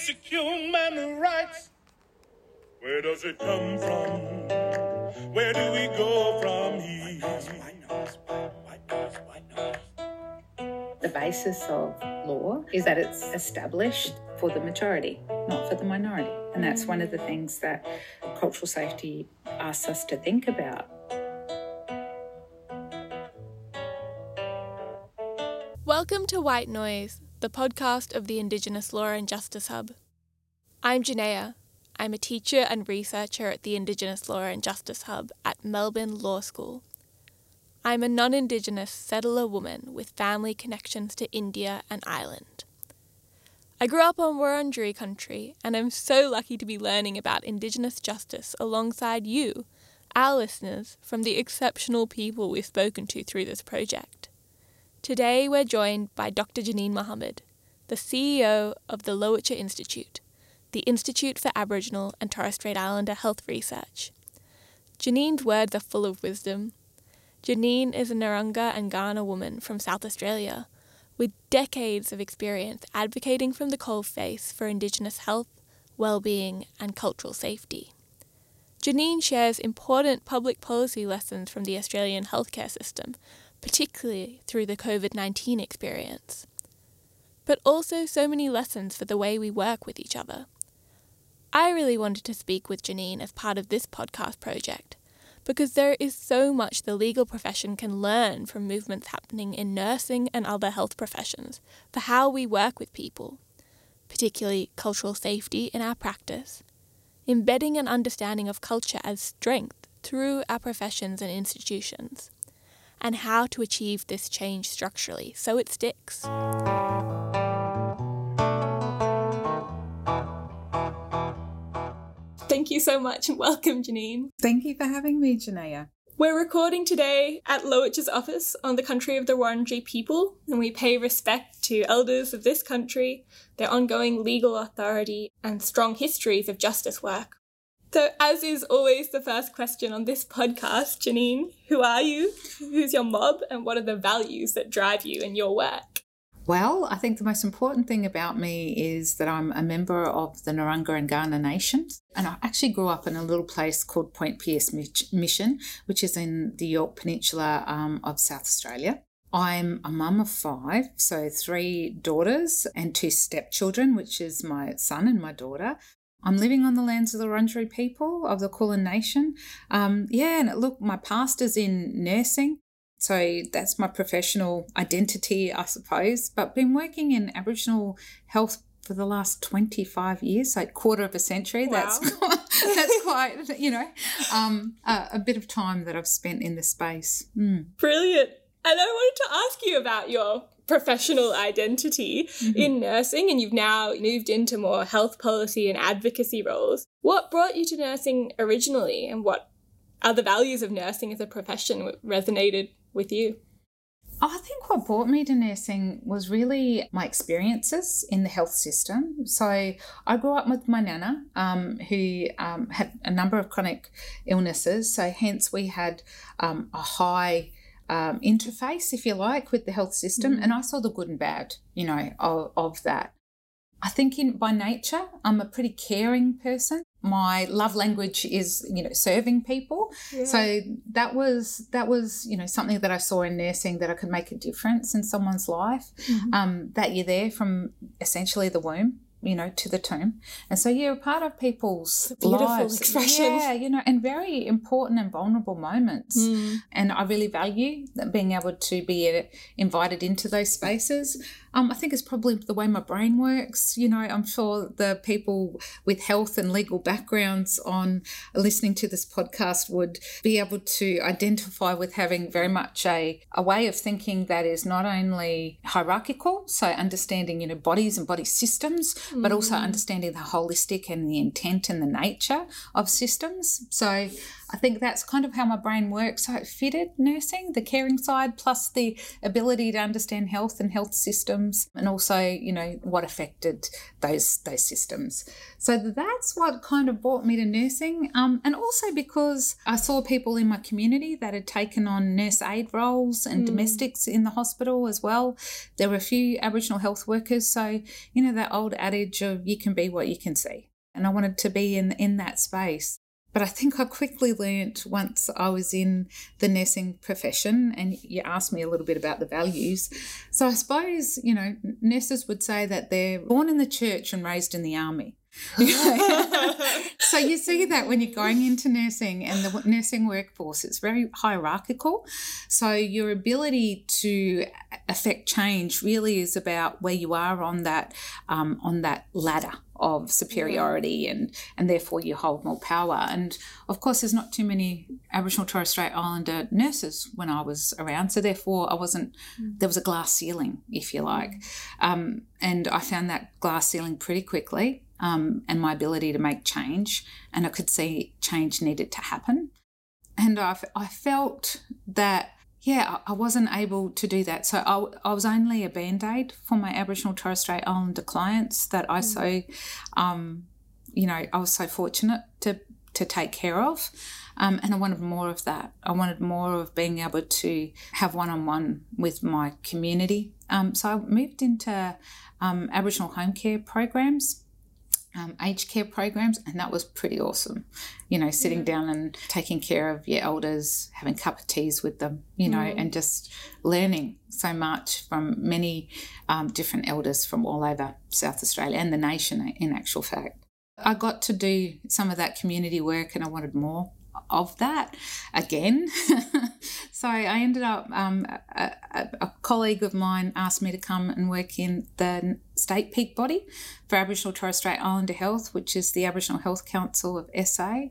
basic human rights. Where does it come from? Where do we go from here? The basis of law is that it's established for the majority, not for the minority. And that's one of the things that cultural safety asks us to think about. Welcome to White Noise, the podcast of the Indigenous Law and Justice Hub. I'm Jaynaya. I'm a teacher and researcher at the Indigenous Law and Justice Hub at Melbourne Law School. I'm a non Indigenous settler woman with family connections to India and Ireland. I grew up on Wurundjeri country and I'm so lucky to be learning about Indigenous justice alongside you, our listeners, from the exceptional people we've spoken to through this project. Today we're joined by Dr. Janine Mohamed, the CEO of the Lowitja Institute, the Institute for Aboriginal and Torres Strait Islander Health Research. Janine's words are full of wisdom. Janine is a Narrunga and Kaurna woman from South Australia with decades of experience advocating from the coalface for Indigenous health, well-being and cultural safety. Janine shares important public policy lessons from the Australian healthcare system, particularly through the COVID 19 experience but also so many lessons for the way we work with each other. I really wanted to speak with Janine as part of this podcast project because there is so much the legal profession can learn from movements happening in nursing and other health professions for how we work with people, particularly cultural safety in our practice, embedding an understanding of culture as strength through our professions and institutions, and how to achieve this change structurally so it sticks. Thank you so much and welcome, Janine. Thank you for having me, Jaynaya. We're recording today at Lowitja's office on the country of the Wurundjeri people, and we pay respect to elders of this country, their ongoing legal authority, and strong histories of justice work. So, as is always the first question on this podcast, Janine, who are you? Who's your mob? And what are the values that drive you in your work? Well, I think the most important thing about me is that I'm a member of the Narrunga and Kaurna nations. And I actually grew up in a little place called Point Pearce Mission, which is in the Yorke Peninsula um, of South Australia. I'm a mum of five, so three daughters and two stepchildren, which is my son and my daughter. I'm living on the lands of the Wurundjeri people of the Kulin Nation. Um, yeah, and look, my past is in nursing. So that's my professional identity, I suppose. But been working in Aboriginal health for the last 25 years, so quarter of a century. Wow. That's quite, that's quite, you know, um, a, a, bit of time that I've spent in the space. Mm. Brilliant. And I wanted to ask you about your professional identity mm-hmm. in nursing, and you've now moved into more health policy and advocacy roles. What brought you to nursing originally, and what are the values of nursing as a profession resonated with you? I think what brought me to nursing was really my experiences in the health system. So I grew up with my nana, um, who um, had a number of chronic illnesses. So hence we had um, a high um, interface, if you like, with the health system, mm. and I saw the good and bad, you know, of, of that. I think in by nature, I'm a pretty caring person my love language is you know serving people yeah. so that was that was you know something that i saw in nursing that i could make a difference in someone's life mm-hmm. um, that you're there from essentially the womb you know, to the tomb. And so you're a part of people's beautiful lives. expression. Yeah, you know, and very important and vulnerable moments. Mm. And I really value being able to be uh, invited into those spaces. Um, I think it's probably the way my brain works. You know, I'm sure the people with health and legal backgrounds on listening to this podcast would be able to identify with having very much a, a way of thinking that is not only hierarchical, so understanding, you know, bodies and body systems, mm. but also mm. understanding the holistic and the intent and the nature of systems. So I think that's kind of how my brain works. So it fitted nursing, the caring side, plus the ability to understand health and health systems, and also, you know, what affected those those systems. So that's what kind of brought me to nursing, um, and also because I saw people in my community that had taken on nurse aid roles and mm. domestics in the hospital as well. There were a few Aboriginal health workers, so you know that old adage of you can be what you can see and I wanted to be in in that space. But I think I quickly learnt once I was in the nursing profession, and you asked me a little bit about the values. So I suppose, you know, nurses would say that they're born in the church and raised in the army. so you see that when you're going into nursing and the nursing workforce, it's very hierarchical. So your ability to affect change really is about where you are on that um, on that ladder of superiority and and therefore you hold more power. And of course there's not too many aboriginal torres strait islander nurses when i was around so therefore i wasn't mm. there was a glass ceiling if you like. Um, and i found that glass ceiling pretty quickly um, and my ability to make change and i could see change needed to happen. And i, I felt that yeah, I wasn't able to do that. So I, I was only a band aid for my Aboriginal Torres Strait Islander clients that I mm. so, um, you know, I was so fortunate to to take care of. Um, and I wanted more of that. I wanted more of being able to have one on one with my community. Um, so I moved into um, Aboriginal home care programs um, aged care programs, and that was pretty awesome. You know, sitting yeah. down and taking care of your elders, having a cup of teas with them, you know, mm. and just learning so much from many um, different elders from all over South Australia and the nation, in actual fact. I got to do some of that community work and I wanted more of that again. so I ended up, um, a, a, colleague of mine asked me to come and work in the state peak body for Aboriginal Torres Strait Islander Health, which is the Aboriginal Health Council of SA.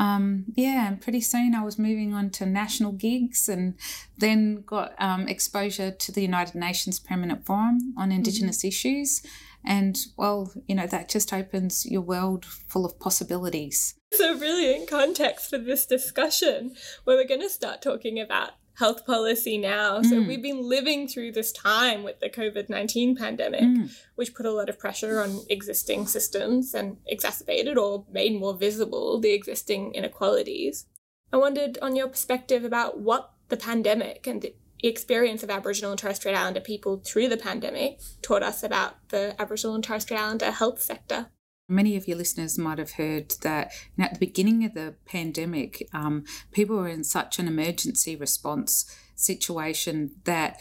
Um, yeah, and pretty soon I was moving on to national gigs and then got um, exposure to the United Nations Permanent Forum on Indigenous mm-hmm. issues. And well, you know, that just opens your world full of possibilities. It's a brilliant context for this discussion where we're going to start talking about health policy now. So mm. we've been living through this time with the COVID 19 pandemic, mm. which put a lot of pressure on existing systems and exacerbated or made more visible the existing inequalities. I wondered on your perspective about what the pandemic and the experience of Aboriginal and Torres Strait Islander people through the pandemic taught us about the Aboriginal and Torres Strait Islander health sector. Many of your listeners might have heard that at the beginning of the pandemic, um, people were in such an emergency response situation that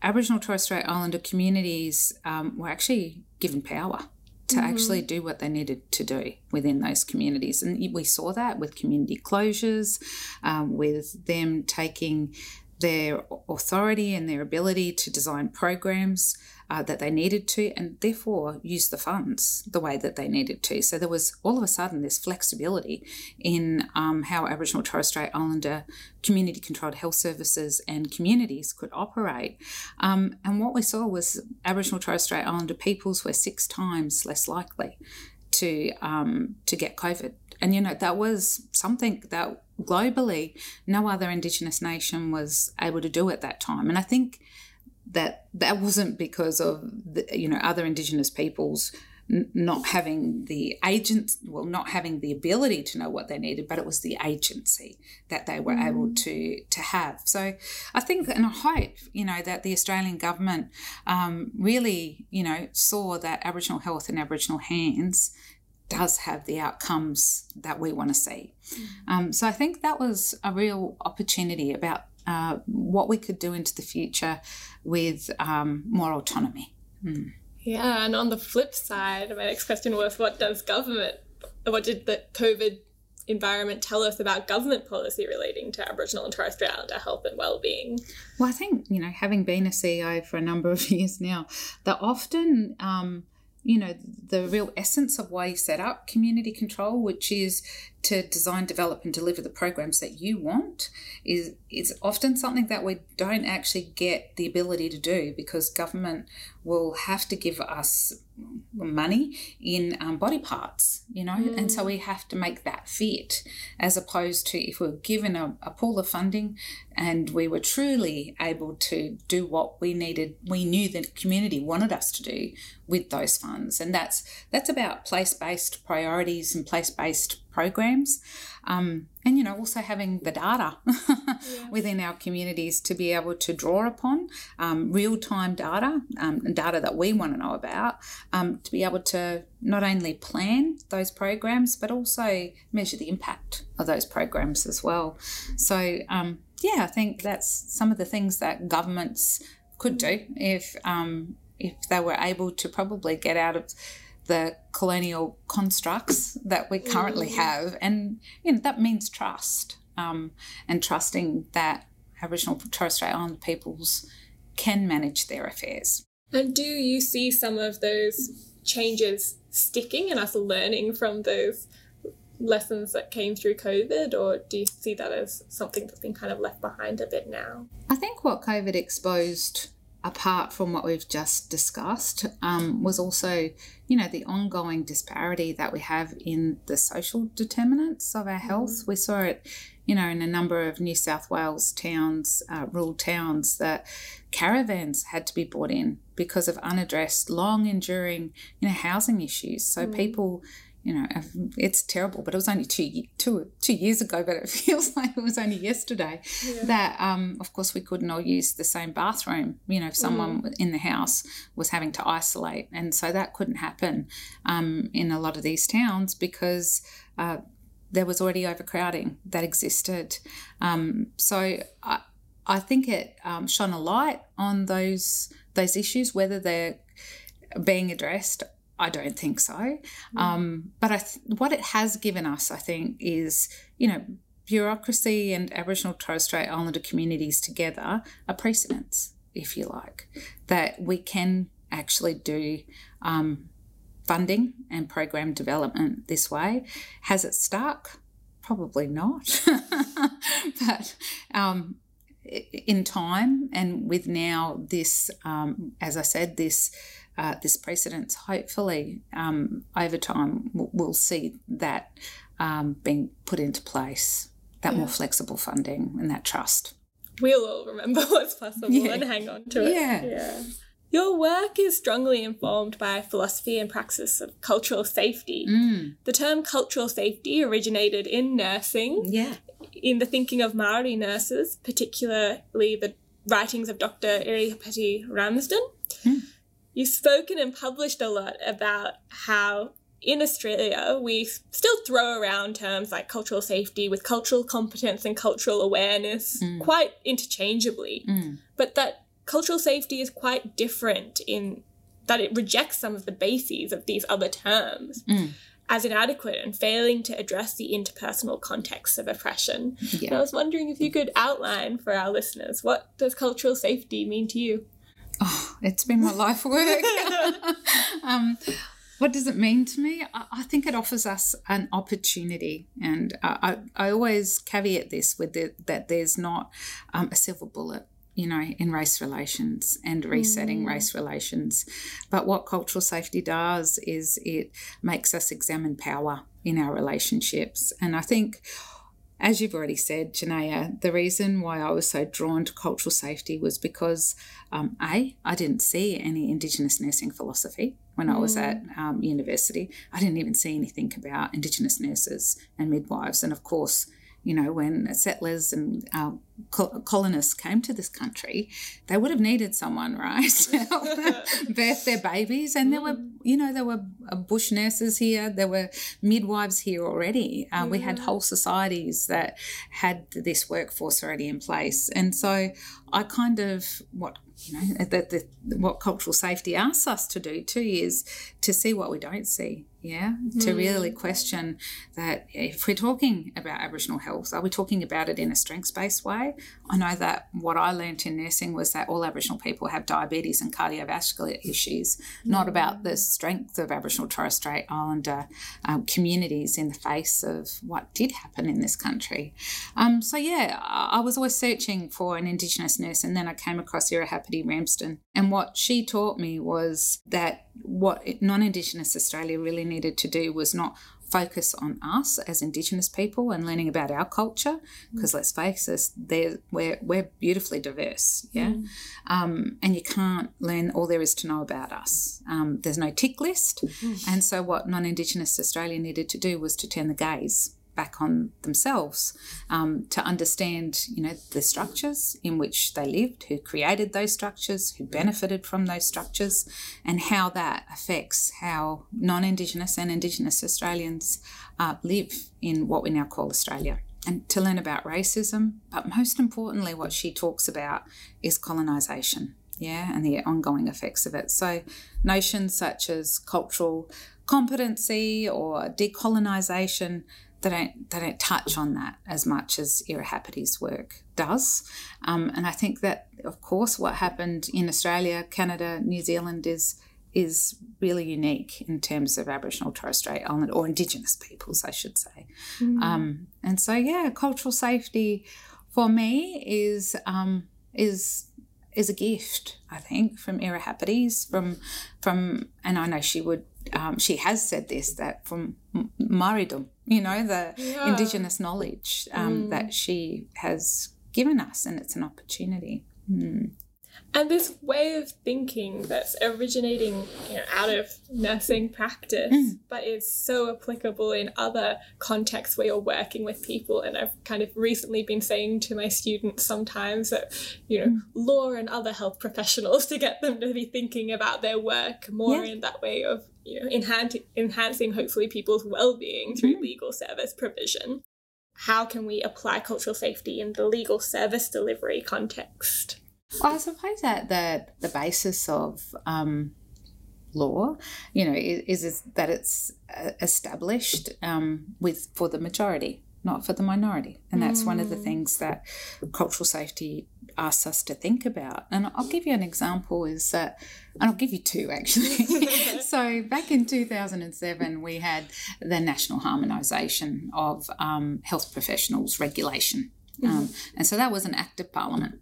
Aboriginal Torres Strait Islander communities um, were actually given power to mm-hmm. actually do what they needed to do within those communities. And we saw that with community closures, um, with them taking their authority and their ability to design programs uh, that they needed to and therefore use the funds the way that they needed to. So there was all of a sudden this flexibility in um, how Aboriginal Torres Strait Islander community controlled health services and communities could operate. Um, and what we saw was Aboriginal Torres Strait Islander peoples were six times less likely to um, to get COVID. And you know that was something that globally no other Indigenous nation was able to do at that time. And I think that that wasn't because of the, you know other indigenous peoples not having the agent well not having the ability to know what they needed but it was the agency that they were mm. able to to have so i think and i hope you know that the australian government um, really you know saw that aboriginal health in aboriginal hands does have the outcomes that we want to see mm. um, so i think that was a real opportunity about uh, what we could do into the future with um, more autonomy. Mm. Yeah, and on the flip side, my next question was what does government, what did the COVID environment tell us about government policy relating to Aboriginal and Torres Strait Islander health and well-being? Well, I think you know, having been a CEO for a number of years now, that often um, you know the real essence of why you set up community control which is to design develop and deliver the programs that you want is is often something that we don't actually get the ability to do because government will have to give us money in um, body parts, you know, mm. and so we have to make that fit as opposed to if we are given a, a, pool of funding and we were truly able to do what we needed, we knew the community wanted us to do with those funds, and that's that's about place based priorities and place based programs. Um, and you know also having the data yeah. within our communities to be able to draw upon um, real-time data um, and data that we want to know about um, to be able to not only plan those programs but also measure the impact of those programs as well so um, yeah i think that's some of the things that governments could do if um, if they were able to probably get out of the colonial constructs that we currently mm. have. And you know, that means trust um, and trusting that Aboriginal Torres Strait Islander peoples can manage their affairs. And do you see some of those changes sticking and us learning from those lessons that came through COVID, or do you see that as something that's been kind of left behind a bit now? I think what COVID exposed apart from what we've just discussed, um, was also, you know, the ongoing disparity that we have in the social determinants of our health. Mm-hmm. We saw it, you know, in a number of New South Wales towns, uh, rural towns, that caravans had to be brought in because of unaddressed, long enduring, you know, housing issues. So mm-hmm. people you know, it's terrible, but it was only two, two, two years ago, but it feels like it was only yesterday yeah. that, um, of course, we couldn't all use the same bathroom. You know, if someone mm. in the house was having to isolate. And so that couldn't happen um, in a lot of these towns because uh, there was already overcrowding that existed. Um, so I, I think it um, shone a light on those those issues, whether they're being addressed I don't think so. Mm. Um, but I th- what it has given us, I think, is you know bureaucracy and Aboriginal Torres Strait Islander communities together are precedents, if you like, that we can actually do um, funding and program development this way. Has it stuck? Probably not. but um, in time and with now this, um, as I said, this uh, this precedence, hopefully um, over time we'll, see that um, being put into place, that yeah. more flexible funding and that trust. We'll all remember what's possible yeah. and hang on to it. Yeah. yeah. Your work is strongly informed by philosophy and praxis of cultural safety. Mm. The term cultural safety originated in nursing. Yeah. In the thinking of Maori nurses, particularly the writings of Dr. Irihapeti Ramsden. Mm you've spoken and published a lot about how in Australia we still throw around terms like cultural safety with cultural competence and cultural awareness mm. quite interchangeably. Mm. But that cultural safety is quite different in that it rejects some of the bases of these other terms. Mm. As inadequate and failing to address the interpersonal context of oppression. Yeah. And I was wondering if you could outline for our listeners what does cultural safety mean to you? Oh, it's been my life work. um, what does it mean to me? I, I, think it offers us an opportunity, and I, I, always caveat this with the, that there's not um, a silver bullet. You know, in race relations and resetting mm. race relations. But what cultural safety does is it makes us examine power in our relationships. And I think as you've already said, Jaynaya, the reason why I was so drawn to cultural safety was because, um, A, I didn't see any Indigenous nursing philosophy when mm. I was at mm. um, university. I didn't even see anything about Indigenous nurses and midwives. And of course, you know, when settlers and uh, colonists came to this country, they would have needed someone, right, to birth their babies. And there were, mm. you know, there were uh, bush nurses here, there were midwives here already. Uh, We had whole societies that had this workforce already in place. And so I kind of, what you know that the, what cultural safety asks us to do too is to see what we don't see yeah mm. to really question that if we're talking about aboriginal health are we talking about it in a strengths-based way I know that what I learned in nursing was that all Aboriginal people have diabetes and cardiovascular issues, mm-hmm. not about the strength of Aboriginal Torres Strait Islander um, communities in the face of what did happen in this country. Um, so, yeah, I was always searching for an Indigenous nurse, and then I came across Ira Irihapeti Ramsden. And what she taught me was that what non Indigenous Australia really needed to do was not focus on us as Indigenous people and learning about our culture, because mm. let's face it, we're, we're beautifully diverse, yeah? Mm. Um, and you can't learn all there is to know about us. Um, there's no tick list. Mm. And so, what non Indigenous Australia needed to do was to turn the gaze back on themselves um, to understand, you know, the structures in which they lived, who created those structures, who benefited from those structures, and how that affects how non-Indigenous and Indigenous Australians uh, live in what we now call Australia. And to learn about racism, but most importantly, what she talks about is colonisation yeah, and the ongoing effects of it. So, notions such as cultural competency or decolonisation they don't they don't touch on that as much as Irihapeti's work does. Um, and I think that, of course, what happened in Australia, Canada, New Zealand is is really unique in terms of Aboriginal Torres Strait Islander or Indigenous peoples, I should say. Mm. Um, and so, yeah, cultural safety for me is um, is is a gift, I think, from Irihapeti's, from from, and I know she would um, she has said this that from Maoridom, you know, the yeah. indigenous knowledge um, mm. that she has given us, and it's an opportunity. Mm. And this way of thinking that's originating you know, out of nursing practice, mm. but is so applicable in other contexts where you're working with people. And I've kind of recently been saying to my students sometimes that, you know, mm. law and other health professionals to get them to be thinking about their work more yeah. in that way of, you know, enhancing, enhancing hopefully people's well-being through mm. legal service provision. How can we apply cultural safety in the legal service delivery context? Well, I suppose that the the basis of um, law, you know, is, is that it's uh, established um, with for the majority, not for the minority, and that's mm. one of the mm. things that cultural safety asks us to think about. And I'll give you an example. Is that, and I'll give you two actually. so back in two thousand and seven, we had the national harmonisation of um, health professionals regulation. Mm-hmm. Um, and so that was an act of parliament.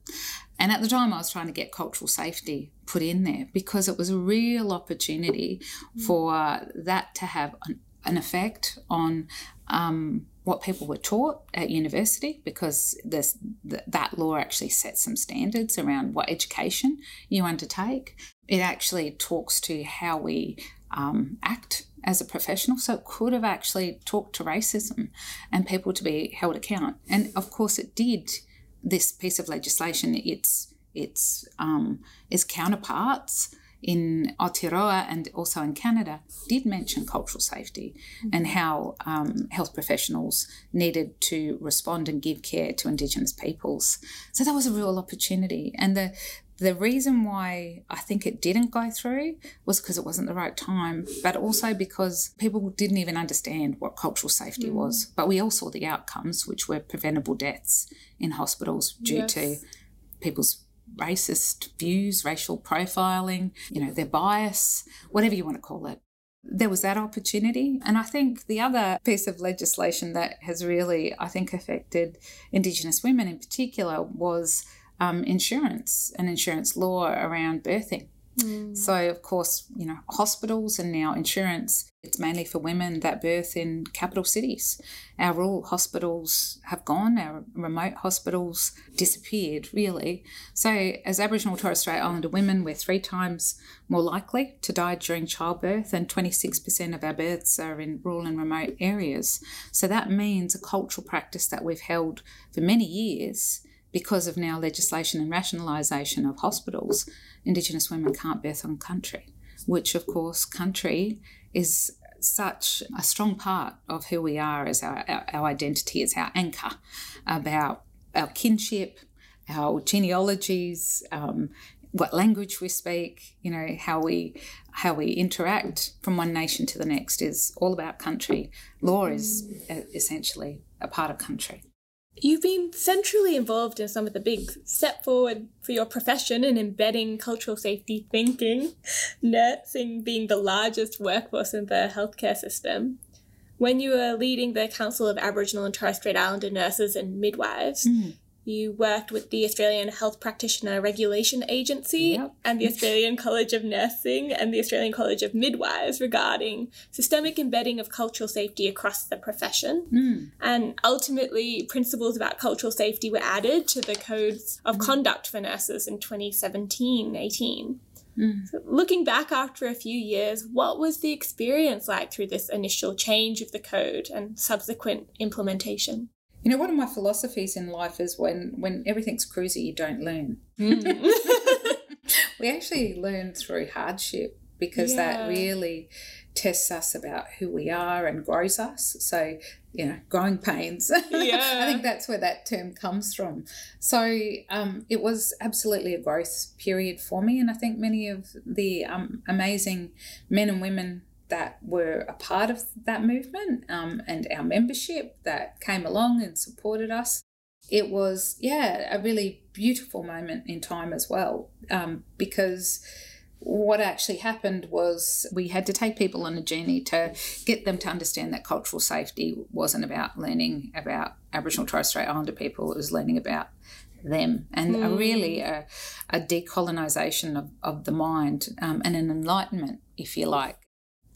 And at the time, I was trying to get cultural safety put in there because it was a real opportunity for that to have an, an effect on um, what people were taught at university because this, that law actually sets some standards around what education you undertake. It actually talks to how we um, act as a professional. So it could have actually talked to racism and people to be held account. And of course, it did this piece of legislation, its its um, its counterparts in Aotearoa and also in Canada did mention cultural safety mm-hmm. and how um, health professionals needed to respond and give care to Indigenous peoples. So that was a real opportunity. And the the reason why I think it didn't go through was because it wasn't the right time, but also because people didn't even understand what cultural safety mm. was. But we all saw the outcomes, which were preventable deaths in hospitals due yes. to people's racist views, racial profiling, you know, their bias, whatever you want to call it. There was that opportunity. And I think the other piece of legislation that has really, I think, affected Indigenous women in particular was um, insurance and insurance law around birthing. Mm. So, of course, you know, hospitals and now insurance, it's mainly for women that birth in capital cities. Our rural hospitals have gone, our remote hospitals disappeared, really. So, as Aboriginal Torres Strait Islander women, we're three times more likely to die during childbirth, and 26% of our births are in rural and remote areas. So, that means a cultural practice that we've held for many years because of now legislation and rationalisation of hospitals, Indigenous women can't birth on country, which of course country is such a strong part of who we are as our, our, identity, as our anchor about our kinship, our genealogies, um, what language we speak, you know, how we how we interact from one nation to the next is all about country. Law is uh, essentially a part of country. You've been centrally involved in some of the big step forward for your profession in embedding cultural safety thinking, nursing being the largest workforce in the healthcare system. When you were leading the Council of Aboriginal and Torres Strait Islander Nurses and Midwives, mm. You worked with the Australian Health Practitioner Regulation Agency Yep. and the Australian College of Nursing and the Australian College of Midwives regarding systemic embedding of cultural safety across the profession. Mm. And ultimately, principles about cultural safety were added to the codes of conduct for nurses in 2017 18. Mm. So looking back after a few years, what was the experience like through this initial change of the code and subsequent implementation? You know, one of my philosophies in life is when when everything's cruisy, you don't learn. we actually learn through hardship because Yeah. that really tests us about who we are and grows us. So, you know, growing pains. Yeah. I think that's where that term comes from. So, um, it was absolutely a growth period for me. And I think many of the um, amazing men and women that were a part of that movement um, and our membership that came along and supported us. It was yeah a really beautiful moment in time as well um, because what actually happened was we had to take people on a journey to get them to understand that cultural safety wasn't about learning about aboriginal torres strait islander people it was learning about them. And a really a, a decolonisation of, of the mind um, and an enlightenment if you like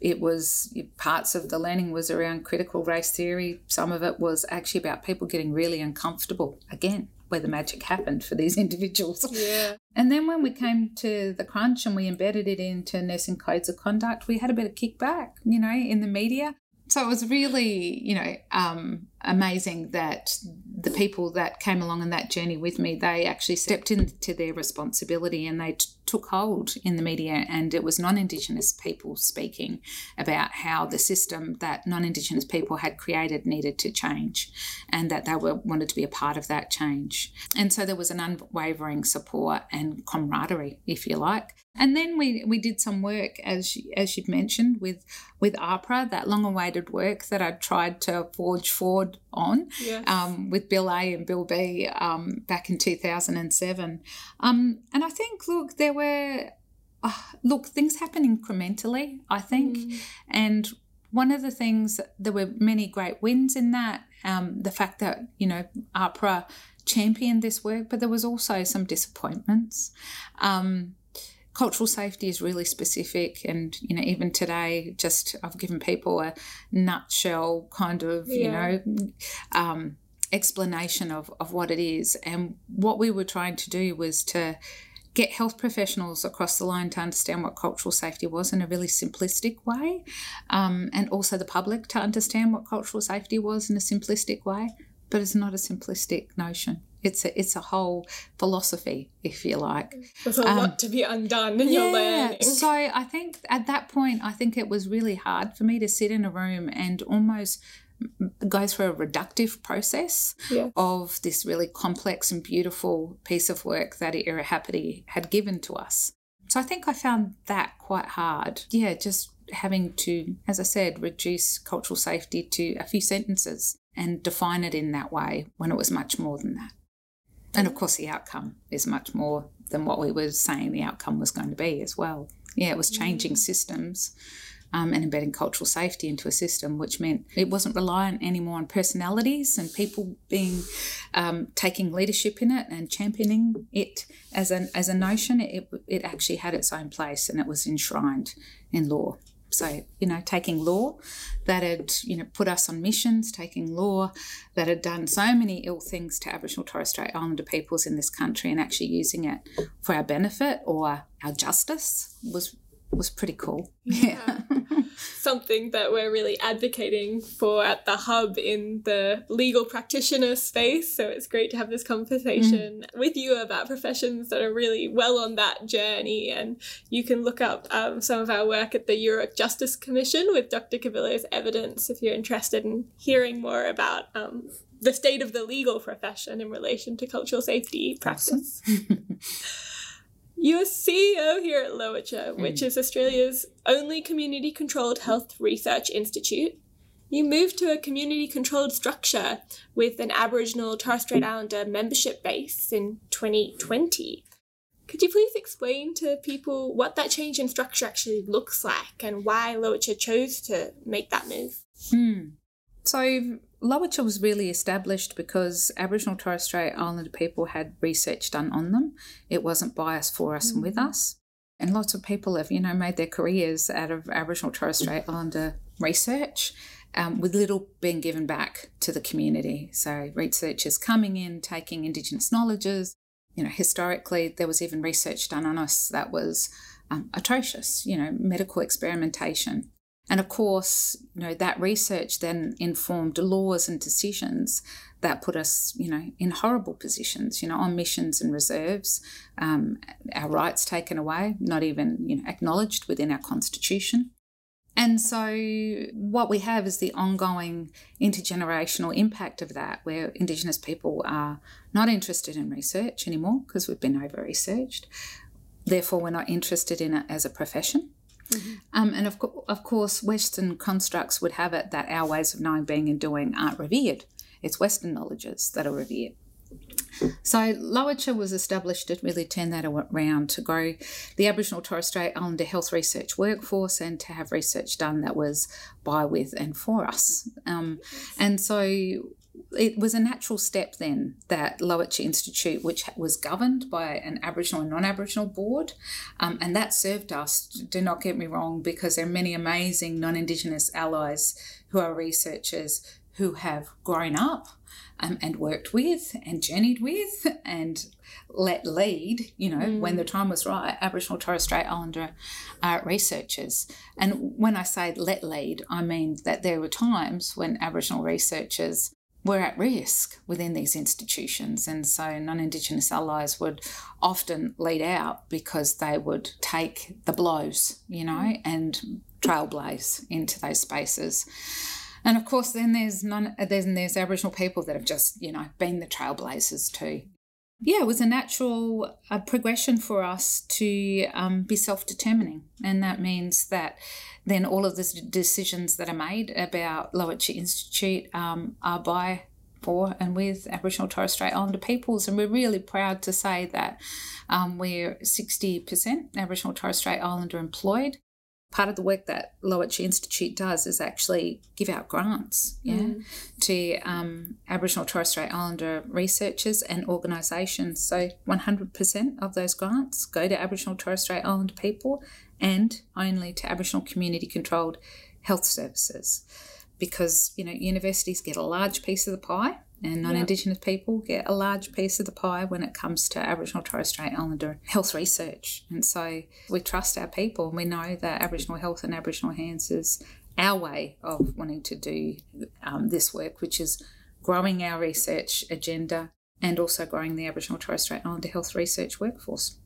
it was parts of the learning was around critical race theory. Some of it was actually about people getting really uncomfortable again where the magic happened for these individuals. Yeah. and then when we came to the crunch and we embedded it into nursing codes of conduct we had a bit of kickback you know in the media. So it was really you know um, amazing that the people that came along on that journey with me they actually stepped into their responsibility and they t- took hold in the media. And it was non-indigenous people speaking about how the system that non-indigenous people had created needed to change and that they were wanted to be a part of that change. And so there was an unwavering support and camaraderie if you like and then we we did some work as you- as you'd mentioned with with AHPRA that long awaited work that I'd tried to forge forward on Yes. um, with Bill A and Bill B um, back in 2007. Um, and I think, look, there were, uh, look, things happen incrementally, I think. And one of the things, there were many great wins in that. Um, the fact that, you know, AHPRA championed this work, but there was also some disappointments. Um, cultural safety is really specific and you know even today just i've given people a nutshell kind of you know um, explanation of, of what it is. And what we were trying to do was to get health professionals across the line to understand what cultural safety was in a really simplistic way um, and also the public to understand what cultural safety was in a simplistic way but it's not a simplistic notion it's a, it's a whole philosophy if you like There's a um, lot to be undone in your learning. so I think at that point, I think it was really hard for me to sit in a room and almost go through a reductive process Yeah. of this really complex and beautiful piece of work that Irihapeti had given to us. So I think I found that quite hard. Yeah, just having to, as I said, reduce cultural safety to a few sentences and define it in that way when it was much more than that. And of course, the outcome is much more than what we were saying the outcome was going to be as well. Yeah, it was changing systems um, and embedding cultural safety into a system, which meant it wasn't reliant anymore on personalities and people being um, taking leadership in it and championing it as a as a notion. It it actually had its own place and it was enshrined in law. So, you know, taking law that had, you know, put us on missions, taking law that had done so many ill things to Aboriginal Torres Strait Islander peoples in this country and actually using it for our benefit or our justice was was pretty cool. Yeah. Something that we're really advocating for at the hub in the legal practitioner space. So it's great to have this conversation with you about professions that are really well on that journey. And you can look up um, some of our work at the Yoorrook Justice Commission with Dr. Cubillo's evidence if you're interested in hearing more about um, the state of the legal profession in relation to cultural safety practice. You're CEO here at Lowitja, which is Australia's only community controlled health research institute. You moved to a community controlled structure with an Aboriginal Torres Strait Islander membership base in 2020. Could you please explain to people what that change in structure actually looks like and why Lowitja chose to make that move? Hmm. So Lowitja was really established because Aboriginal Torres Strait Islander people had research done on them. It wasn't biased for us mm-hmm. and with mm. us. And lots of people have, you know, made their careers out of Aboriginal Torres Strait Islander research. Um, with little being given back to the community. So researchers coming in, taking Indigenous knowledges. You know, historically, there was even research done on us that was um, atrocious. You know, medical experimentation. And of course, you know, that research then informed laws and decisions that put us, you know, in horrible positions, you know, on missions and reserves, um, our rights taken away, not even, you know, acknowledged within our constitution. And so, what we have is the ongoing intergenerational impact of that, where Indigenous people are not interested in research anymore because we've been over researched. Therefore, we're not interested in it as a profession. Mm-hmm. Um, and of, co- of course, Western constructs would have it that our ways of knowing, being, and doing aren't revered. It's Western knowledges that are revered. So Lowitja was established to really turn that around to grow the Aboriginal Torres Strait Islander health research workforce and to have research done that was by, with, and for us. Um, and so it was a natural step then that Lowitja Institute, which was governed by an Aboriginal and non Aboriginal board, um, and that served us, do not get me wrong, because there are many amazing non Indigenous allies who are researchers who have grown up um, and worked with and journeyed with and let lead, you know, mm. when the time was right, Aboriginal Torres Strait Islander uh, researchers. And when I say let lead, I mean that there were times when Aboriginal researchers were at risk within these institutions. And so non Indigenous allies would often lead out because they would take the blows, you know, mm. and trailblaze into those spaces. And of course, then there's none. Then there's Aboriginal people that have just, you know, been the trailblazers too. Yeah, it was a natural uh, progression for us to um, be self-determining, and that means that then all of the decisions that are made about Lowitja Institute um, are by, for, and with Aboriginal Torres Strait Islander peoples. And we're really proud to say that um, we're 60% Aboriginal Torres Strait Islander employed. Part of the work that Lowitja Institute does is actually give out grants yeah, mm. to um, Aboriginal Torres Strait Islander researchers and organisations. So 100% of those grants go to Aboriginal Torres Strait Islander people and only to Aboriginal community controlled health services because you know universities get a large piece of the pie and non-indigenous yep. people get a large piece of the pie when it comes to aboriginal torres strait islander health research and so we trust our people and we know that aboriginal health and aboriginal hands is our way of wanting to do um, this work which is growing our research agenda and also growing the aboriginal torres strait islander health research workforce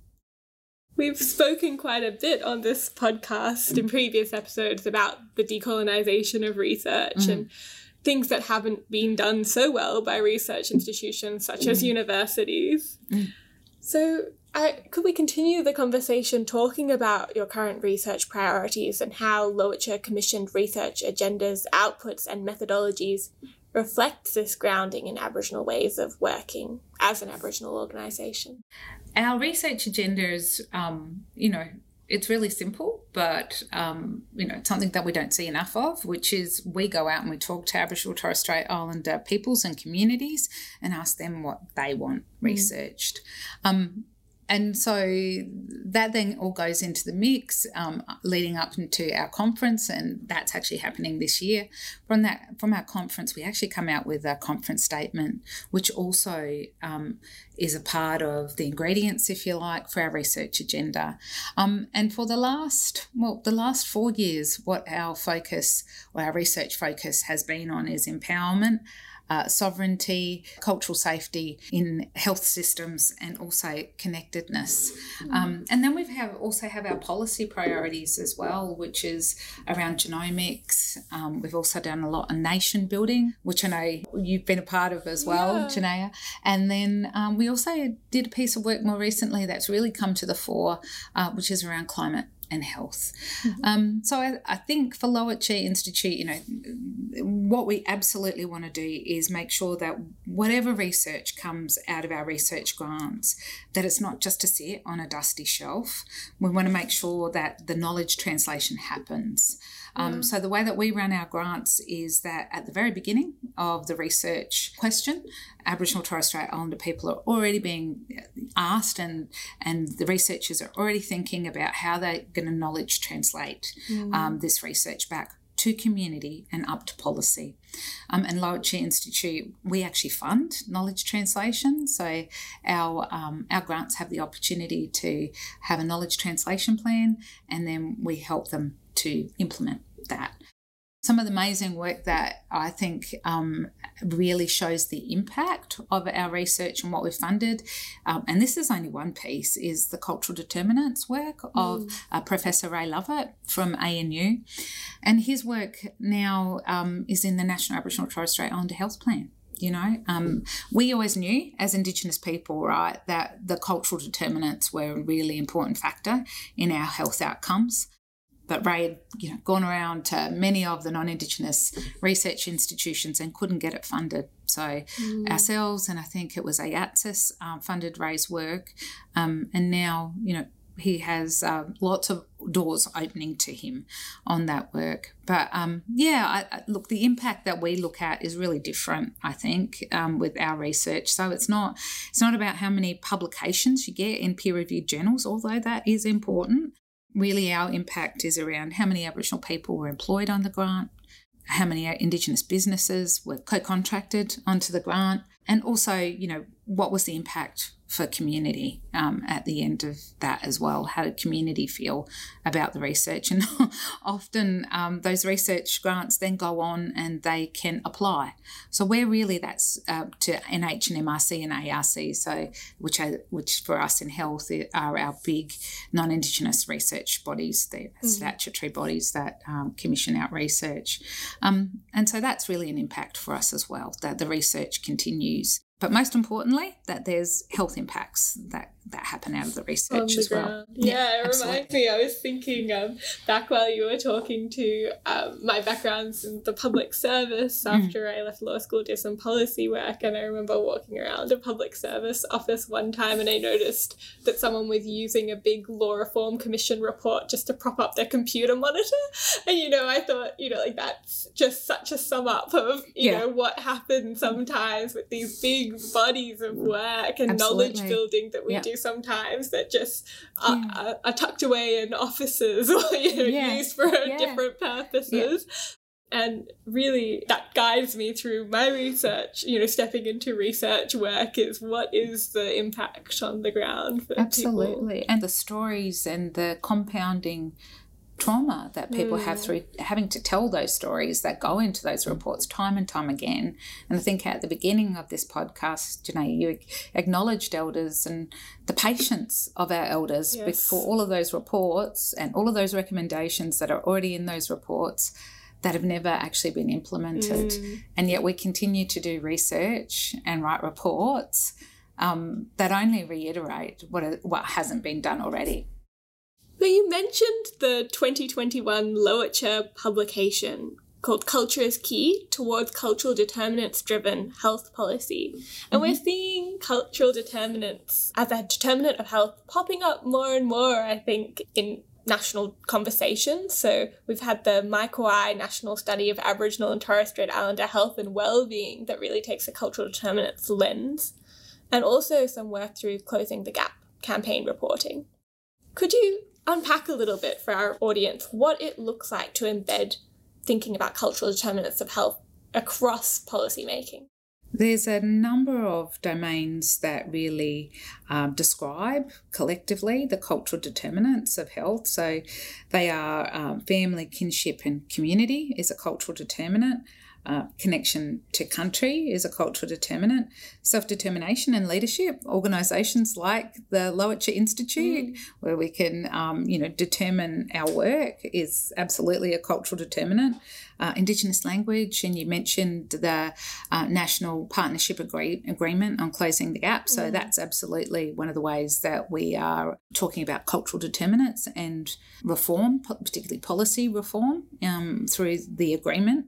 We've spoken quite a bit on this podcast in previous episodes about the decolonization of research mm. and things that haven't been done so well by research institutions such as mm. universities. Mm. So, I, could we continue the conversation talking about your current research priorities and how Lowitja commissioned research agendas, outputs, and methodologies reflect this grounding in Aboriginal ways of working as an Aboriginal organisation? Our research agenda is, um, you know, it's really simple, but um, you know, something that we don't see enough of, which is we go out and we talk to Aboriginal Torres Strait Islander peoples and communities and ask them what they want mm. researched. Um, and so that then all goes into the mix um, leading up into our conference and that's actually happening this year. From that from our conference we actually come out with a conference statement which also um, is a part of the ingredients if you like for our research agenda. Um, and for the last well the last four years what our focus or our research focus has been on is empowerment uh, sovereignty, cultural safety in health systems, and also connectedness. Um, and then we have also have our policy priorities as well, which is around genomics. Um, we've also done a lot on nation building, which I know you've been a part of as well, yeah. And then um, we also did a piece of work more recently that's really come to the fore, uh, which is around climate and health. Mm-hmm. Um, so I, I, think for Lowitja Institute, you know, what we absolutely want to do is make sure that whatever research comes out of our research grants, that it's not just to sit on a dusty shelf. We want to make sure that the knowledge translation happens. Um, So the way that we run our grants is that at the very beginning of the research question, Aboriginal Torres Strait Islander people are already being asked, and and the researchers are already thinking about how they're going to knowledge translate um, this research back to community and up to policy. Um, and Lowitja Institute, we actually fund knowledge translation. So our um, our grants have the opportunity to have a knowledge translation plan, and then we help them to implement that. Some of the amazing work that I think um, really shows the impact of our research and what we've funded, um, and this is only one piece, is the cultural determinants work of uh, Professor Ray Lovett from ANU. And his work now um, is in the National Aboriginal Torres Strait Islander Health Plan. You know, um, we always knew as Indigenous people, right, that the cultural determinants were a really important factor in our health outcomes but Ray had you know gone around to many of the non-Indigenous research institutions and couldn't get it funded. So ourselves and I think it was AIATSIS um, funded Ray's work, um, and now you know he has uh, lots of doors opening to him on that work. But um, yeah, I, I, look, the impact that we look at is really different. I think um, with our research, so it's not it's not about how many publications you get in peer-reviewed journals, although that is important really our impact is around how many Aboriginal people were employed on the grant, how many Indigenous businesses were co-contracted onto the grant, and also, you know, what was the impact for community um, at the end of that as well. How did community feel about the research? And often um, those research grants then go on and they can apply. So we're really that's uh, to NHMRC and ARC, so which are which for us in health are our big non-Indigenous research bodies, the mm-hmm. statutory bodies that um, commission out research, um, and so that's really an impact for us as well. That the research continues but most importantly, that there's health impacts that, that happen out of the research the as well. Ground. Yeah, yeah, it absolutely. reminds me. I was thinking um, back while you were talking to um, my background's in the public service. After mm. I left law school, did some policy work, and I remember walking around a public service office one time, and I noticed that someone was using a big law reform commission report just to prop up their computer monitor. And you know, I thought, you know, like that's just such a sum up of you yeah. know what happens sometimes with these big bodies of work and Absolutely. knowledge building that we yeah. do sometimes that just are, yeah. are, are, tucked away in offices or you know yeah. used for different purposes and really that guides me through my research you know stepping into research work is what is the impact on the ground for absolutely people. and the stories and the compounding trauma that people mm. have through having to tell those stories that go into those reports time and time again. And I think at the beginning of this podcast, Jaynaya, you acknowledged elders and the patience of our elders yes. before all of those reports and all of those recommendations that are already in those reports that have never actually been implemented. Mm. And yet we continue to do research and write reports um, that only reiterate what, what hasn't been done already. But you mentioned the 2021 Lowitja publication called Culture is Key towards cultural determinants driven health policy. And mm-hmm. we're seeing cultural determinants as a determinant of health popping up more and more, I think, in national conversations. So we've had the Mayi Kuwayu National Study of Aboriginal and Torres Strait Islander Health and Wellbeing that really takes a cultural determinants lens, and also some work through Closing the Gap campaign reporting. Could you unpack a little bit for our audience what it looks like to embed thinking about cultural determinants of health across policymaking. There's a number of domains that really um, describe collectively the cultural determinants of health. So they are um, family, kinship, and community is a cultural determinant. Uh, connection to country is a cultural determinant. Self determination and leadership, organisations like the Lowitja Institute, mm. where we can, um, you know, determine our work, is absolutely a cultural determinant. Uh, Indigenous language, and you mentioned the uh, National Partnership agree- Agreement on Closing the Gap. So mm. that's absolutely one of the ways that we are talking about cultural determinants and reform, particularly policy reform, um, through the agreement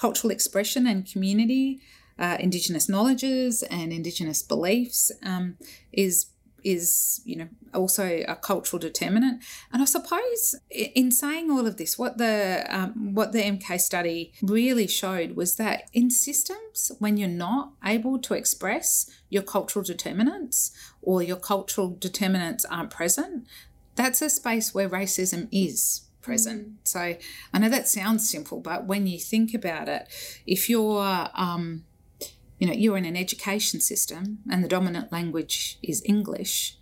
cultural expression and community, uh, Indigenous knowledges and Indigenous beliefs um, is is you know also a cultural determinant. And i suppose in saying all of this what the um, what the mk study really showed was that in systems when you're not able to express your cultural determinants or your cultural determinants aren't present that's a space where racism is present mm. so i know that sounds simple but when you think about it if you're um, you know, you're in an education system and the dominant language is English.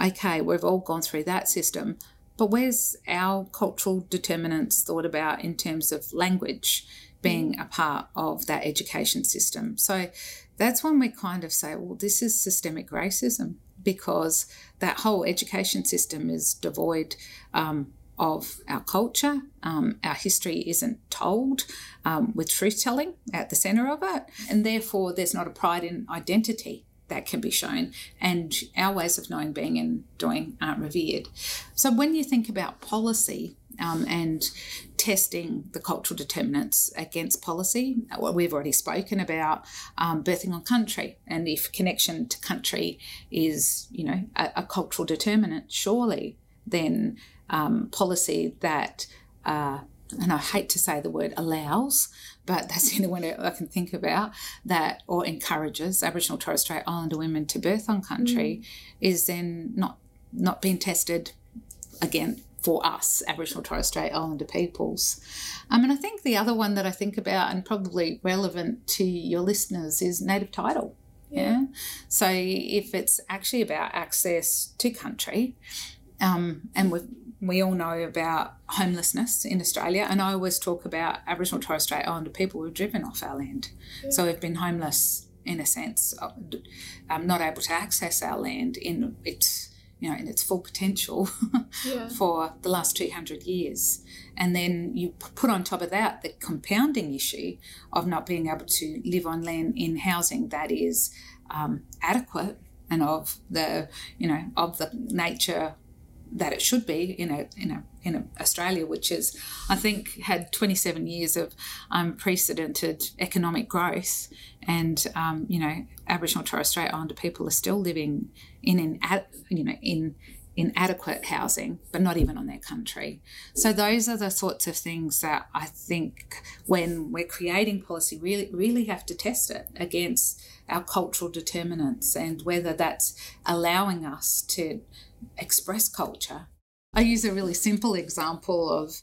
Okay, we've all gone through that system, but where's our cultural determinants thought about in terms of language being a part of that education system? So that's when we kind of say, well, this is systemic racism because that whole education system is devoid um, of our culture. Um, our history isn't told um, with truth telling at the centre of it, and therefore there's not a pride in identity that can be shown, and our ways of knowing, being, and doing aren't revered. So when you think about policy, um, and testing the cultural determinants against policy. What we've already spoken about um, birthing on country, and if connection to country is, you know, a, a cultural determinant, surely then um, policy that, uh, and I hate to say the word allows, but that's the only one I can think about, that or encourages Aboriginal Torres Strait Islander women to birth on country mm. is then not not being tested again for us, Aboriginal Torres Strait Islander peoples. Um, and I think the other one that I think about and probably relevant to your listeners is native title. Yeah. yeah? So if it's actually about access to country, um, and we we all know about homelessness in Australia, and I always talk about Aboriginal Torres Strait Islander people who've driven off our land. Yeah. So we've been homeless in a sense, um, not able to access our land in its you know in its full potential yeah. for the last 200 years and then you put on top of that the compounding issue of not being able to live on land in housing that is um, adequate and of the you know of the nature that it should be in a in a in a Australia, which is I think had 27 years of unprecedented economic growth, and um, you know Aboriginal Torres Strait Islander people are still living in in you know in inadequate housing, but not even on their country. So those are the sorts of things that I think when we're creating policy, really really have to test it against our cultural determinants and whether that's allowing us to express culture. I use a really simple example of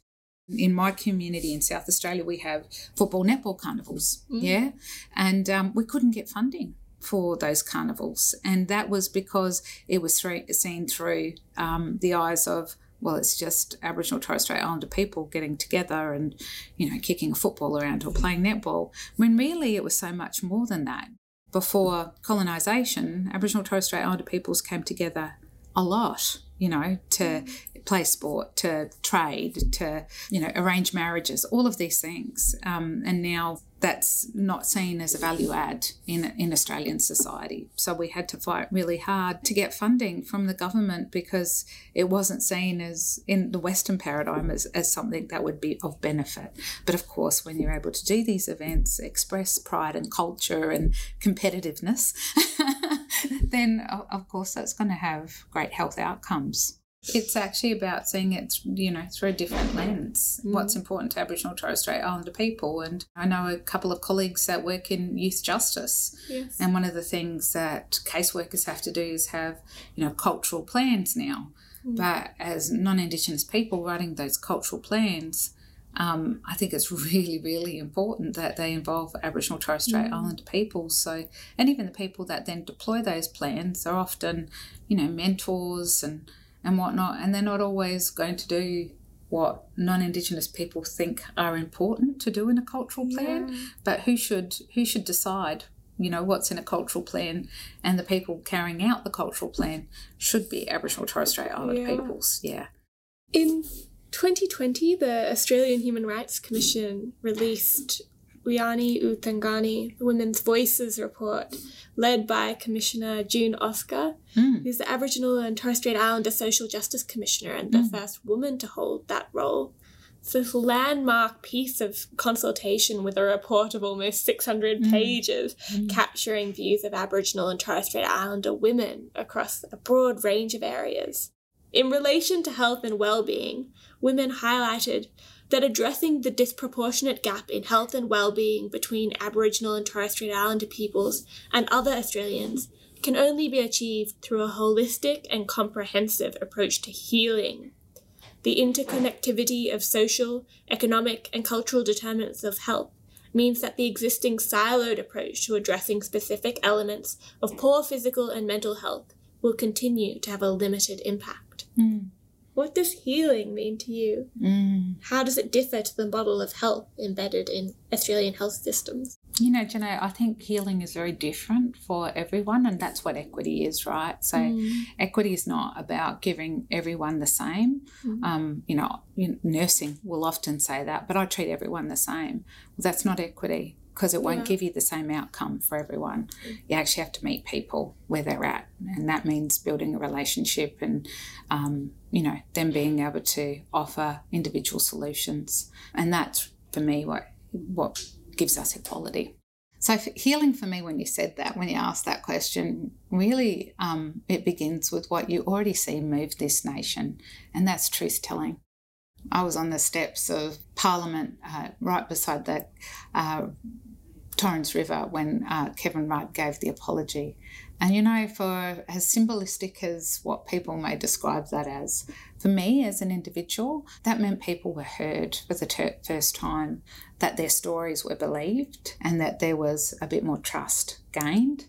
in my community in South Australia, we have football netball carnivals, mm. yeah, and um, we couldn't get funding for those carnivals, and that was because it was through, seen through um, the eyes of well, it's just Aboriginal Torres Strait Islander people getting together and you know kicking a football around or playing netball, when really it was so much more than that. Before colonisation, Aboriginal Torres Strait Islander peoples came together a lot, you know, to mm. play sport, to trade, to, you know, arrange marriages, all of these things. Um, and now that's not seen as a value add in, in Australian society. So we had to fight really hard to get funding from the government because it wasn't seen as in the Western paradigm as, as something that would be of benefit. But of course, when you're able to do these events, express pride and culture and competitiveness, then of course that's going to have great health outcomes. It's actually about seeing it, you know, through a different lens. Mm. What's important to Aboriginal Torres Strait Islander people, and I know a couple of colleagues that work in youth justice. Yes. And one of the things that caseworkers have to do is have, you know, cultural plans now. Mm. But as non-Indigenous people writing those cultural plans, um, I think it's really, really important that they involve Aboriginal Torres Strait mm. Islander people. So, and even the people that then deploy those plans are often, you know, mentors and and whatnot, and they're not always going to do what non-indigenous people think are important to do in a cultural plan yeah. but who should who should decide you know what's in a cultural plan and the people carrying out the cultural plan should be aboriginal torres strait islander yeah. peoples yeah in 2020 the australian human rights commission released Wiyi Yani U Thangani, the Women's Voices report, led by Commissioner June Oscar, mm. who's the Aboriginal and Torres Strait Islander Social Justice Commissioner and the mm. first woman to hold that role. this landmark piece of consultation with a report of almost 600 Mm. pages capturing views of Aboriginal and Torres Strait Islander women across a broad range of areas. In relation to health and well-being, women highlighted that addressing the disproportionate gap in health and well-being between Aboriginal and Torres Strait Islander peoples and other Australians can only be achieved through a holistic and comprehensive approach to healing. The interconnectivity of social, economic, and cultural determinants of health means that the existing siloed approach to addressing specific elements of poor physical and mental health will continue to have a limited impact. Mm. What does healing mean to you? Mm. How does it differ to the model of health embedded in Australian health systems? You know, Jaynaya, I think healing is very different for everyone, and that's what equity is, right? So, Mm. equity is not about giving everyone the same. Mhm. Um, you know, nursing will often say that, but I treat everyone the same. Well, that's not equity because it won't Yeah. give you the same outcome for everyone. You actually have to meet people where they're at, and that means building a relationship and, um, you know, them being able to offer individual solutions, and that's for me what what gives us equality. So healing for me, when you said that, when you asked that question, really um, it begins with what you already see move this nation, and that's truth telling. I was on the steps of Parliament, uh, right beside that uh, Torrens River, when uh, Kevin Rudd gave the apology. And you know, for as symbolistic as what people may describe that as, for me as an individual, that meant people were heard for the ter- first time, that their stories were believed, and that there was a bit more trust gained.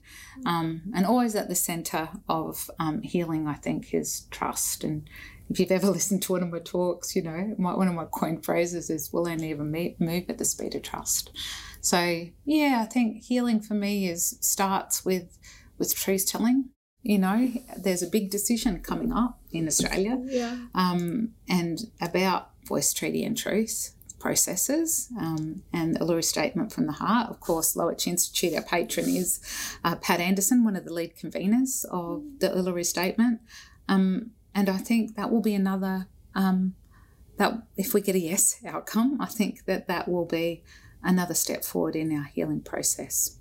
Um, and always at the centre of um, healing, I think, is trust. And if you've ever listened to one of my talks, you know, my, one of my coined phrases is we'll only ever me- move at the speed of trust. So, yeah, I think healing for me is starts with with truth telling. You know, there's a big decision coming up in Australia Yeah. um, and about voice treaty and truth processes um, and the Uluru Statement from the Heart. Of course, Lowitja Institute, our patron, is uh, Pat Anderson, one of the lead conveners of the Uluru Statement. Um, and I think that will be another, um, that if we get a yes outcome, I think that that will be another step forward in our healing process.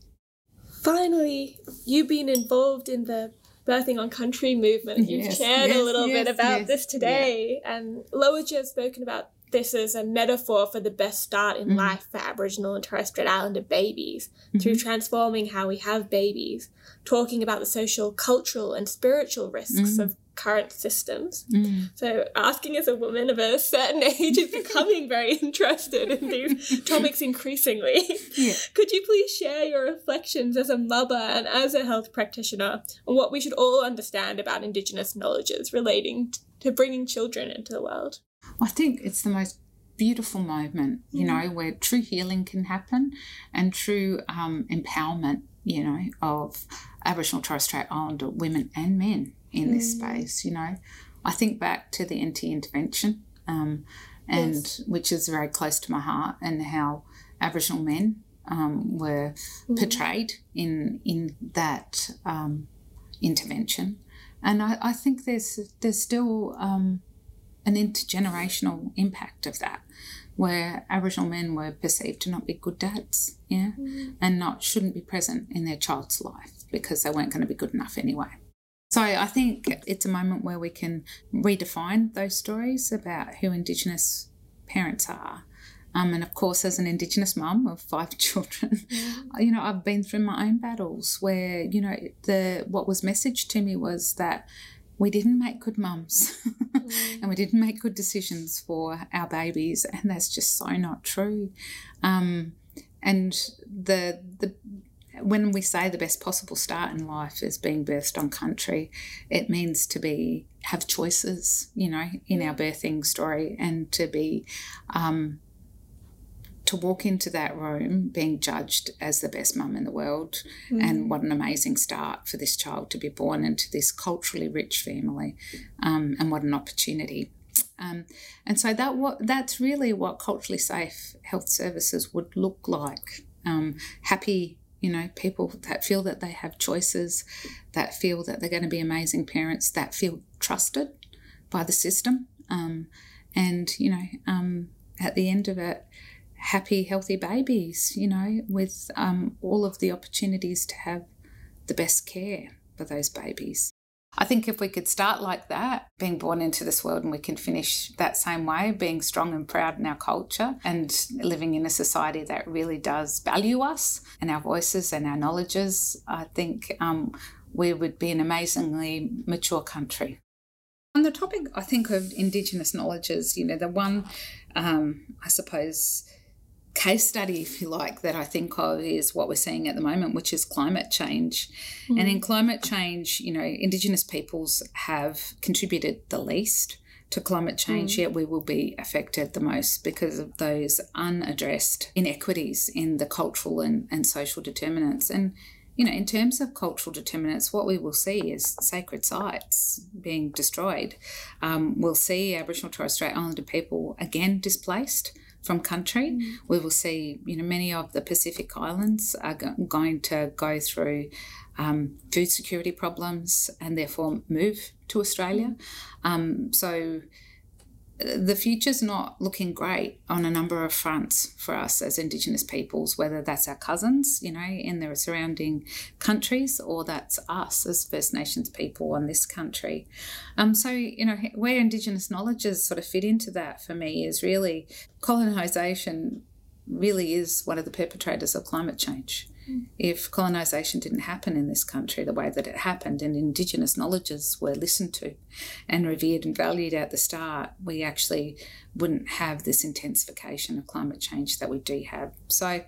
Finally, you've been involved in the Birthing on Country movement. You've Yes, shared a yes, little bit about yes, this today, and Lowitja has spoken about this as a metaphor for the best start in Mhm. life for Aboriginal and Torres Strait Islander babies through transforming how we have babies, talking about the social, cultural, and spiritual risks Mhm. of current systems. Mm. So, asking as a woman of a certain age is becoming very interested in these topics increasingly. Yeah. Could you please share your reflections as a mother and as a health practitioner on what we should all understand about Indigenous knowledges relating to bringing children into the world? I think it's the most beautiful moment, you know, where true healing can happen and true um, empowerment, you know, of Aboriginal Torres Strait Islander women and men in this space. You know, I think back to the NT intervention, um, and Yes. which is very close to my heart, and how Aboriginal men um, were portrayed in in that um, intervention, and I, I think there's there's still um, an intergenerational impact of that, where Aboriginal men were perceived to not be good dads, yeah, and not shouldn't be present in their child's life because they weren't going to be good enough anyway. So I think it's a moment where we can redefine those stories about who Indigenous parents are. Um, and of course, as an Indigenous mum of five children, you know, I've been through my own battles where, you know, the what was messaged to me was that we didn't make good mums and we didn't make good decisions for our babies, and that's just so not true. Um, and the the when we say the best possible start in life is being birthed on country, it means to be have choices, you know, in our birthing story, and to be um, to walk into that room being judged as the best mum in the world, and what an amazing start for this child to be born into this culturally rich family, um, and what an opportunity. Um, and so that what that's really what culturally safe health services would look like. Um, happy, you know, people that feel that they have choices, that feel that they're going to be amazing parents, that feel trusted by the system, um, and you know, um, at the end of it, happy, healthy babies, you know, with um, all of the opportunities to have the best care for those babies. I think if we could start like that, being born into this world, and we can finish that same way, being strong and proud in our culture and living in a society that really does value us and our voices and our knowledges, I think um, we would be an amazingly mature country. On the topic, I think, of Indigenous knowledges, you know, the one, um, I suppose, case study, if you like, that I think of is what we're seeing at the moment, which is climate change. Mm. And in climate change, you know, Indigenous peoples have contributed the least to climate change, mm. yet we will be affected the most because of those unaddressed inequities in the cultural and, and social determinants. And you know, in terms of cultural determinants, what we will see is sacred sites being destroyed. Um, we'll see Aboriginal Torres Strait Islander people again displaced from country. Mm. We will see, you know, many of the Pacific Islands are go- going to go through um, food security problems and therefore move to Australia. Mm. Um, so the future's not looking great on a number of fronts for us as Indigenous peoples, whether that's our cousins, you know, in the surrounding countries, or that's us as First Nations people on this country. Um, so, you know, where Indigenous knowledges sort of fit into that for me is really colonisation really is one of the perpetrators of climate change. If colonisation didn't happen in this country the way that it happened and Indigenous knowledges were listened to and revered and valued at the start, we actually wouldn't have this intensification of climate change that we do have. So,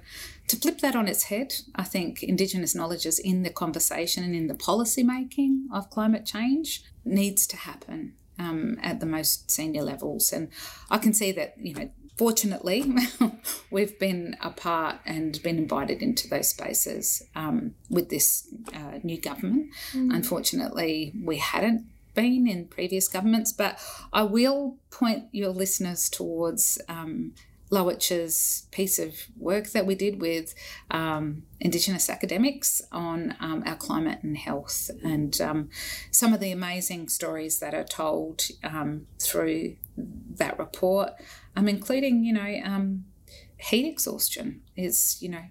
to flip that on its head, I think Indigenous knowledges in the conversation and in the policy making of climate change needs to happen um, at the most senior levels. And I can see that, you know, fortunately, we've been a part and been invited into those spaces um, with this uh, new government. Mm. Unfortunately, we hadn't been in previous governments, but I will point your listeners towards um, Lowitja's piece of work that we did with um, Indigenous academics on um, our climate and health, and um, some of the amazing stories that are told um, through that report, I'm including you know um, heat exhaustion is you know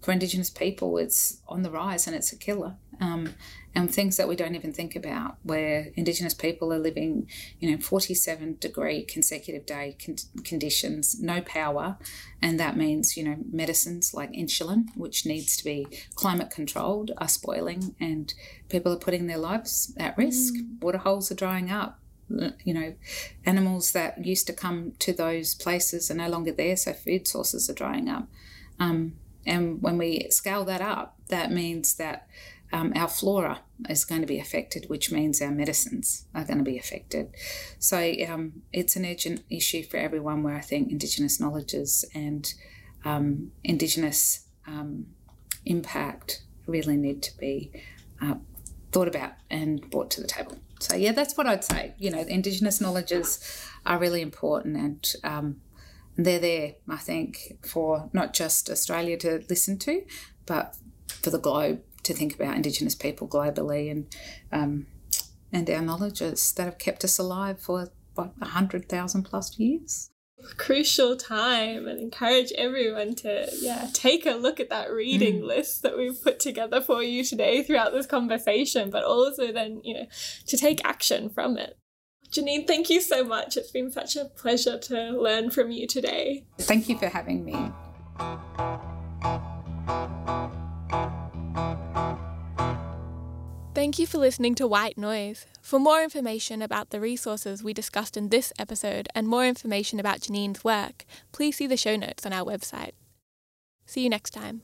for Indigenous people, it's on the rise and it's a killer. Um, and things that we don't even think about, where Indigenous people are living, you know, 47 degree consecutive day con- conditions, no power. And that means, you know, medicines like insulin, which needs to be climate controlled, are spoiling and people are putting their lives at risk. Mm. Water holes are drying up you know, animals that used to come to those places are no longer there, so food sources are drying up. Um, and when we scale that up, that means that um, our flora is going to be affected, which means our medicines are going to be affected. So um, it's an urgent issue for everyone where I think Indigenous knowledges and um, Indigenous um, impact really need to be uh, thought about and brought to the table. So, yeah, that's what I'd say. You know, Indigenous knowledges are really important and um, they're there, I think, for not just Australia to listen to, but for the globe to think about Indigenous people globally and um, and our knowledges that have kept us alive for what hundred thousand plus years. Crucial time and encourage everyone to yeah take a look at that reading mm. list that we've put together for you today throughout this conversation, but also then you know to take action from it. Janine, thank you so much. It's been such a pleasure to learn from you today. Thank you for having me. Thank you for listening to White Noise. For more information about the resources we discussed in this episode and more information about Janine's work, please see the show notes on our website. See you next time.